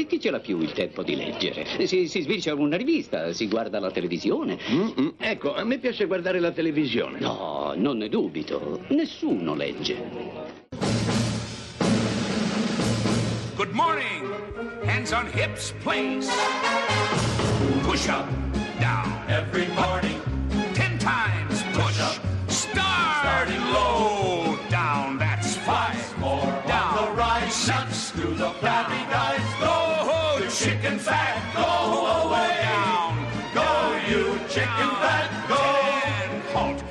E chi ce l'ha più il tempo di leggere? Si, si sbircia una rivista, si guarda la televisione. Mm-mm. Ecco, a me piace guardare la televisione. No, non ne dubito. Nessuno legge. Good morning. Hands on hips, please. Push up, down. Every morning. Ten times push. up. Starting low, down. That's five. More down. the right. Six through the flabby guys. Chicken fat. Go away. Down. Go, you chicken fat. Go. Halt.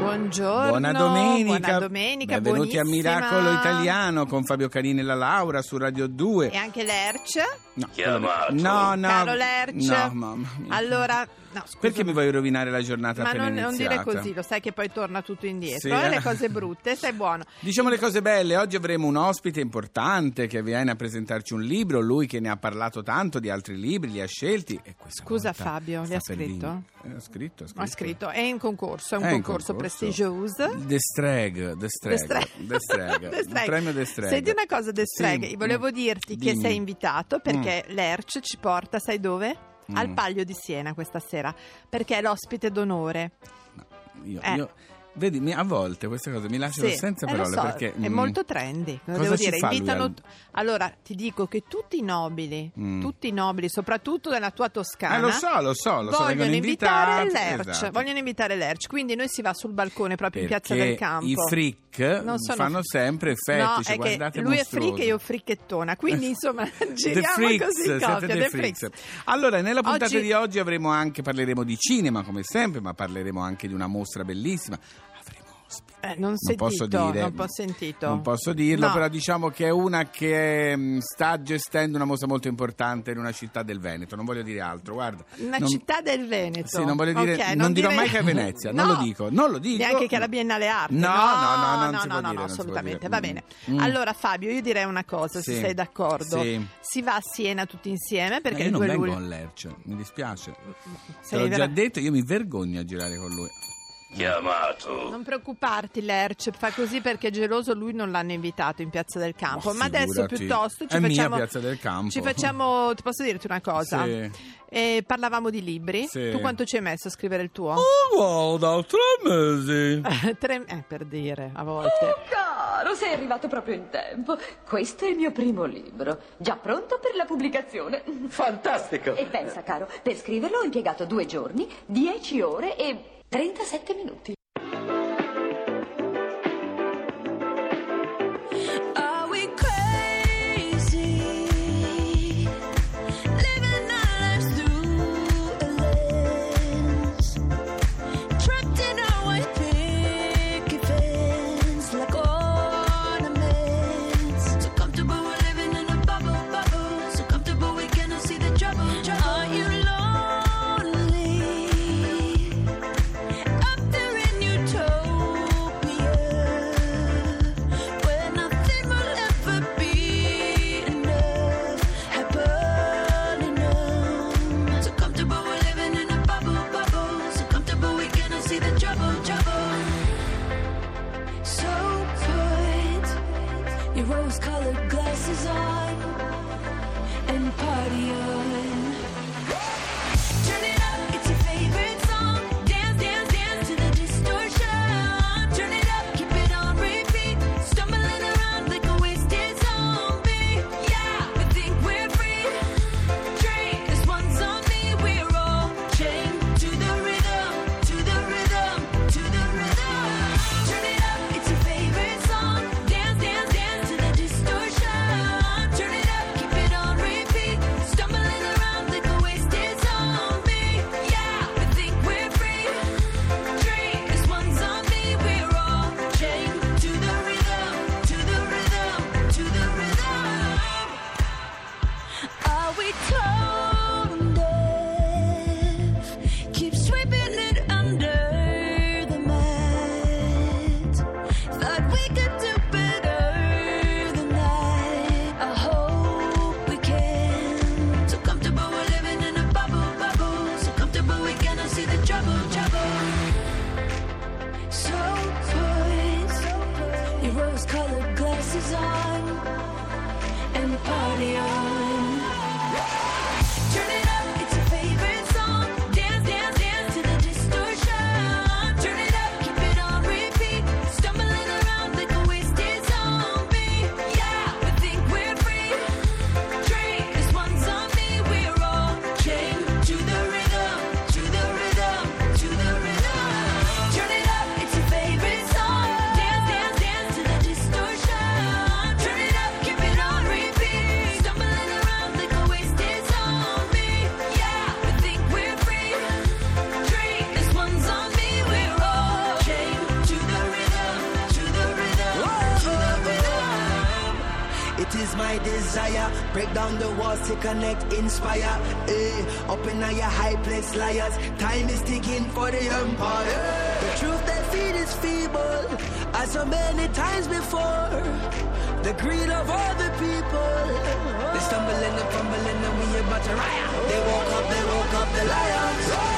Buongiorno. Buona domenica. Buona domenica, Benvenuti a buonissima. Miracolo Italiano con Fabio Carini e la Laura su Radio 2. E anche Lerch. No, Chiamato. no, no. Caro Lerch. No, mamma mia. Allora, no, scusa. Perché mi vuoi rovinare la giornata Ma appena non, non dire così, lo sai che poi torna tutto indietro. Sì, eh, eh. Le cose brutte, stai buono. Diciamo le cose belle, oggi avremo un ospite importante che viene a presentarci un libro, lui che ne ha parlato tanto di altri libri, li ha scelti e Scusa, Fabio, li ha scritto? Eh, ha scritto, ha scritto. Ho scritto, è in concorso, è un È concorso, concorso. prestigioso. The Streg, The Streg, The Streg. The Streg, The il Streg. premio The Streg. Senti una cosa, The Sì, Streg, volevo mm. dirti che Dimmi. sei invitato perché Lerch ci porta, sai dove? Al Mm. Palio di Siena questa sera, perché è l'ospite d'onore. Io, Eh. io- vedi, a volte queste cose mi lasciano Sì, senza eh, parole so, perché è mm, molto trendy. devo dire, invitano. al- Allora, ti dico che tutti i nobili, Mm. tutti i nobili, soprattutto nella tua Toscana. Eh, lo so, lo so, lo so, Vogliono vengono invitare Lerch, esatto. vogliono invitare Lerch, quindi noi si va sul balcone proprio in perché piazza del campo. i freak Non sono- fanno sempre effetti, No, cioè, è guardate lui è mostruoso. freak e io fricchettona, quindi insomma The giriamo Freaks, così in coppia, dei The freaks. Freaks. Allora, nella puntata Oggi- di oggi avremo anche, parleremo di cinema come sempre, ma parleremo anche di una mostra bellissima. Eh, non, Non posso sentito, dire, non ho sentito. Non posso dirlo, No. però diciamo che è una che mm, sta gestendo una mostra molto importante in una città del Veneto. Non voglio dire altro, guarda. Una Non- città del Veneto. Sì, non voglio dire, Ok, non, dirò dire- mai che è Venezia, non No. lo dico, non lo dico. Neanche che è la Biennale Arte. No, no, no, non no, no, no, dire, non assolutamente. Va bene. Mm. Allora, Fabio, io direi una cosa, se Sì. sei d'accordo. Sì. Si va a Siena tutti insieme perché io il non 2 vengo luglio. con Lerch, mi dispiace. Te Sei l'ho già vera- detto, io mi vergogno a girare con lui. Chiamato. Non preoccuparti, Lerch, fa così perché è geloso lui non l'hanno invitato in Piazza del Campo. Ma Ma, adesso piuttosto ci È mia facciamo. Piazza del Campo. Ci facciamo. Ti posso dirti una cosa? Sì. Eh, parlavamo di libri. Sì. Tu quanto ci hai messo a scrivere il tuo? Oh, guarda, tre mesi. Tre- eh, per dire, a volte. Caro, sei arrivato proprio in tempo. Questo è il mio primo libro, già pronto per la pubblicazione. Fantastico. E pensa, caro, per scriverlo ho impiegato due giorni, dieci ore e 37 minuti. Your rose-colored glasses on and the party on. Down the walls to connect, inspire. Eh, up in your high place, liars. Time is ticking for the empire. The truth they feed is feeble, as so many times before. The greed of all the people. They stumble and they fumble and we about to riot. They woke up, they woke up, the lions.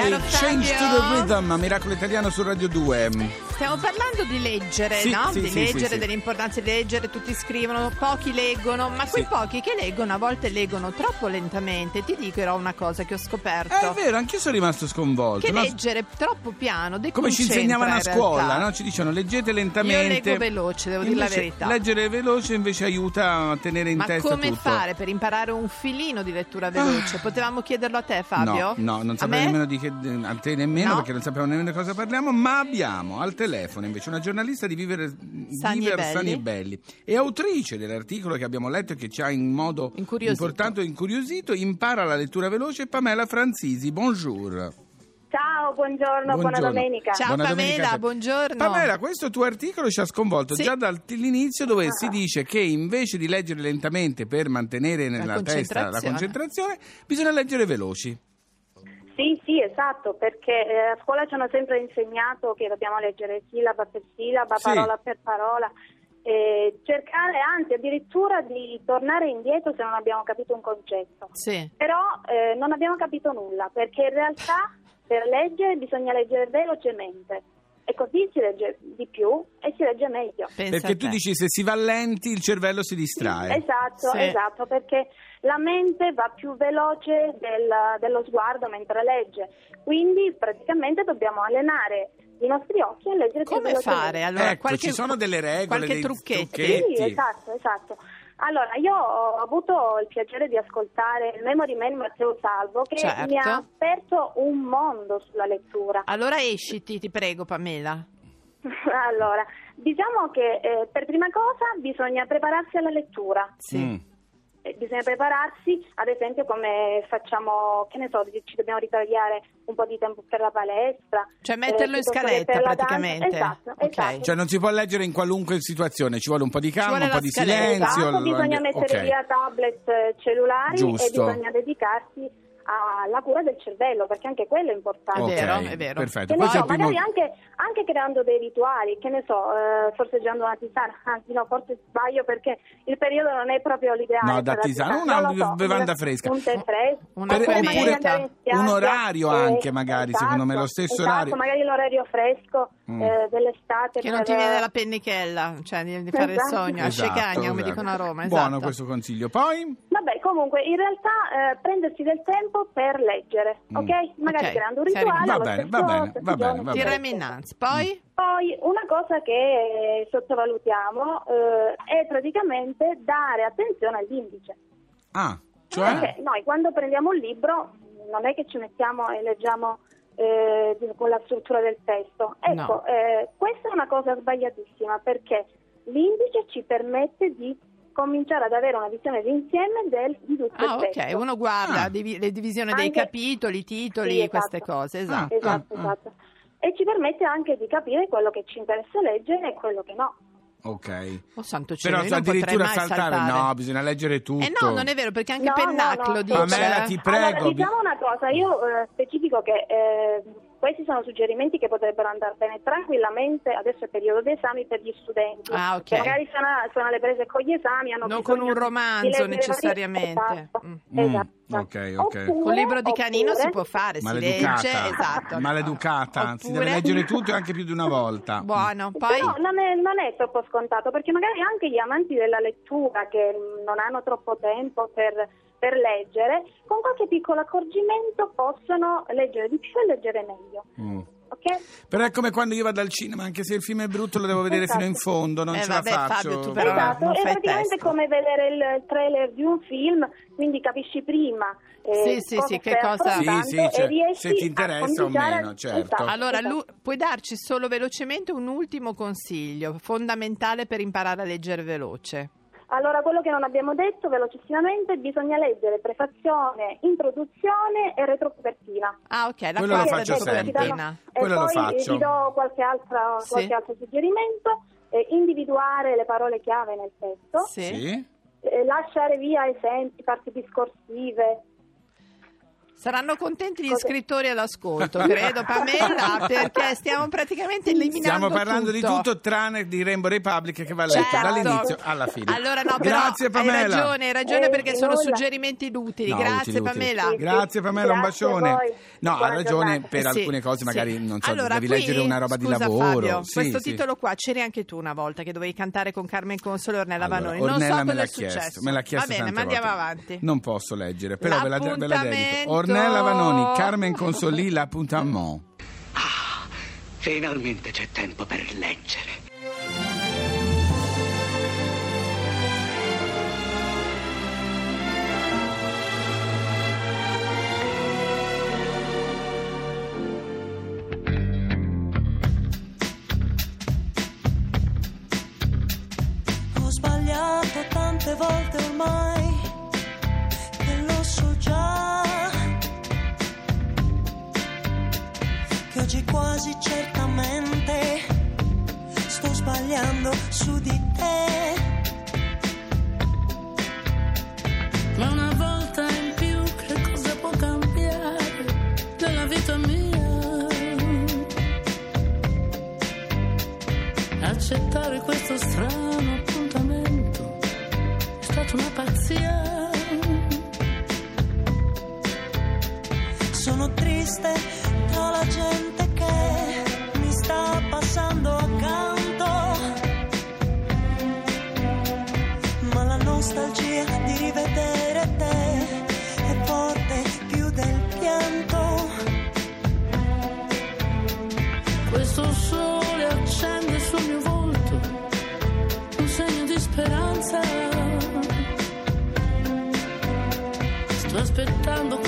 E Caro Change to the Rhythm, Miracolo Italiano su Radio 2. Stiamo parlando di leggere, Sì, no? sì, di sì, leggere, dell'importanza di leggere, tutti scrivono, pochi leggono, ma quei pochi che leggono a volte leggono troppo lentamente. Ti dico una cosa che ho scoperto. Eh, È vero, anch'io sono rimasto sconvolto. che no? leggere troppo piano Come ci insegnavano a scuola, no? ci dicevano leggete Io lentamente. leggo veloce, devo dire la Invece, verità. Leggere veloce invece aiuta a tenere in Ma testa come tutto. fare per imparare un filino di lettura veloce? Potevamo chiederlo a te, Fabio? Ah. No, no, non me? nemmeno di che a te nemmeno No? perché non sappiamo nemmeno di cosa parliamo, ma abbiamo al telefono invece una giornalista di Vivere Sani e Viver Belli. Sani e Belli e autrice dell'articolo che abbiamo letto e che ci ha in modo Incuriosito. importante e incuriosito, impara la lettura veloce Pamela Franzisi. Bonjour. Ciao, buongiorno, buona Buongiorno. domenica. Ciao Buona Pamela, domenica buongiorno. Pamela, questo tuo articolo ci ha sconvolto Sì. già dall'inizio dove si dice che invece di leggere lentamente per mantenere nella testa la concentrazione, bisogna leggere veloci. Sì, sì, esatto, perché eh, a scuola ci hanno sempre insegnato che dobbiamo leggere sillaba per sillaba, Sì. parola per parola, e cercare anzi addirittura di tornare indietro se non abbiamo capito un concetto. Sì. Però eh, non abbiamo capito nulla, perché in realtà per leggere bisogna leggere velocemente e così si legge di più e si legge meglio. Pensa Perché tu dici se si va lenti il cervello si distrae. Esatto, Sì. esatto, perché la mente va più veloce del- dello sguardo mentre legge, quindi praticamente dobbiamo allenare i nostri occhi a leggere più Come fare? Allora, Ecco, ci sono delle regole, qualche dei trucchetto. trucchetti. Sì, esatto, esatto. Allora, io ho avuto il piacere di ascoltare il Memory Man Matteo Salvo che Certo. mi ha aperto un mondo sulla lettura. Allora esciti, ti prego, Pamela. allora, diciamo che eh, per prima cosa bisogna prepararsi alla lettura. Sì. Mm. Eh, bisogna prepararsi, ad esempio come facciamo, che ne so, ci dobbiamo ritagliare un po' di tempo per la palestra. Cioè metterlo in piuttosto che scaletta, praticamente. Esatto, Ok. esatto. Cioè non si può leggere in qualunque situazione, ci vuole un po' di calma, un po' di scaletta. silenzio. Esatto, bisogna mettere via tablet, eh, cellulari Giusto. e bisogna dedicarsi alla cura del cervello, perché anche quello è importante. È Ok, vero, è vero. Perfetto. Che ne Questo è so, il primo- magari anche, anche creando dei rituali, che ne so, eh, sorseggiando una tisana, anzi no, forse sbaglio perché il periodo non è proprio l'ideale. No, da per tisana, una so, bevanda fresca. Un tè fresco. Una spiaggia, Un orario eh, anche, magari, secondo me, lo stesso esatto, orario. magari l'orario fresco Mm. eh, dell'estate. Che non per- ti viene la pennichella, cioè di, fare il Esatto. sogno, a Esatto, scegagna, come esatto. dicono a Roma. Buono esatto. questo consiglio. Poi? Vabbè, comunque, in realtà eh, prendersi del tempo per leggere, Mm. ok? Magari Ok, creando un rituale. Va bene, va bene, va bene, va Ti bene. innanzi. Poi? Poi una cosa che eh, sottovalutiamo eh, è praticamente dare attenzione all'indice. Ah, cioè? Perché noi quando prendiamo un libro non è che ci mettiamo e leggiamo eh, con la struttura del testo. Ecco, No. eh, questa è una cosa sbagliatissima perché l'indice ci permette di cominciare ad avere una visione d'insieme del, di tutto Ah, il ok. testo. Uno guarda Ah. divi- le divisioni dei Anche- capitoli, i titoli, Sì, esatto. queste cose. Esatto. Esatto, Ah, ah. esatto. E ci permette anche di capire quello che ci interessa leggere e quello che no. Ok. Oh, santo cielo, Però addirittura saltare, saltare. no, bisogna leggere tutto. Eh no, non è vero, perché anche No, Pennac no, no, lo dice. Pamela, ti prego. Allora, diciamo una cosa, io eh, specifico che eh, questi sono suggerimenti che potrebbero andare bene tranquillamente, adesso è periodo di esami per gli studenti, Ah, ok. che magari sono, sono alle prese con gli esami, hanno Non con un romanzo necessariamente. Esatto, Mm. esatto. Mm, ok, ok. Oppure- Con un libro di Canino oppure- si può fare, si Maleducata. legge, esatto. Maleducata, si deve Oppure- leggere tutto e anche più di una volta. Buono, poi Però non è, non è troppo scontato perché magari anche gli amanti della lettura che non hanno troppo tempo per, per leggere, con qualche piccolo accorgimento possono leggere di più e leggere meglio. Mm. Ok? Però è come quando io vado al cinema, anche se il film è brutto lo devo vedere Esatto. fino in fondo, non Eh, ce vabbè, la faccio. Fabio, tu però- esatto, non è fai praticamente testo. come vedere il trailer di un film, quindi capisci prima Sì, eh, sì, cosa sì, che cosa- Sì, sì, e cioè, riesci se ti a interessa o meno, certo. Esatto, Allora, esatto. Lu, puoi darci solo velocemente un ultimo consiglio fondamentale per imparare a leggere veloce? Allora, quello che non abbiamo detto velocissimamente, bisogna leggere prefazione, introduzione e retrocopertina. Ah, ok, la Quello lo faccio sempre. E Quello lo poi faccio. vi do qualche, altra, Sì. qualche altro suggerimento. Eh, individuare le parole chiave nel testo, Sì. Sì? eh, lasciare via esempi, parti discorsive. Saranno contenti gli scrittori all'ascolto, credo, Pamela, perché stiamo praticamente eliminando Stiamo parlando di tutto. tutto tranne di Rainbow Republic che va letto Certo. dall'inizio alla fine. Allora no, però Grazie hai Pamela. ragione, hai ragione Eh, perché sono nulla. suggerimenti utili. No, Grazie utili, utili. Pamela. Grazie Pamela, un bacione. No, ha ragione giornata. per Sì, alcune cose, magari sì. non so, Allora, devi qui, leggere una roba di scusa, lavoro. Fabio, Sì, questo sì. titolo qua c'eri anche tu una volta che dovevi cantare con Carmen Console e Ornella Allora, Vanoni. Non Ornella so me cosa l'ha è successo. chiesto, me l'ha chiesto Va bene, ma andiamo avanti. Non posso leggere, però ve la, ve la dedico. Ornella Vanoni, Carmen Consoli, l'appuntamento. Finalmente c'è tempo per leggere. Oggi quasi certamente sto sbagliando su di te. Ma una volta in più che cosa può cambiare nella vita mia? Accettare questo strano appuntamento è stata una pazzia. Sono triste tra la gente sta passando accanto. Ma la nostalgia di rivedere te è forte più del pianto. Questo sole accende sul mio volto un segno di speranza. Sto aspettando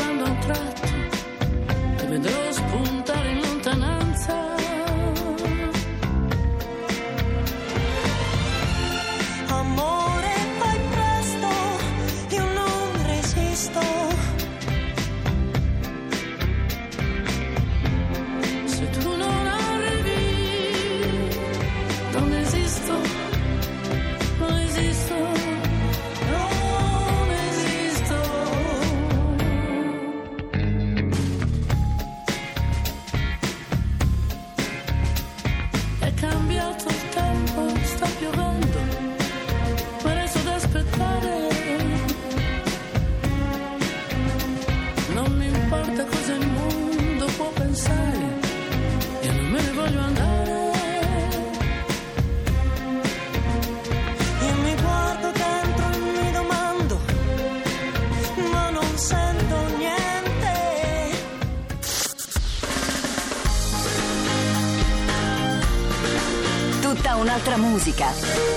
podcast.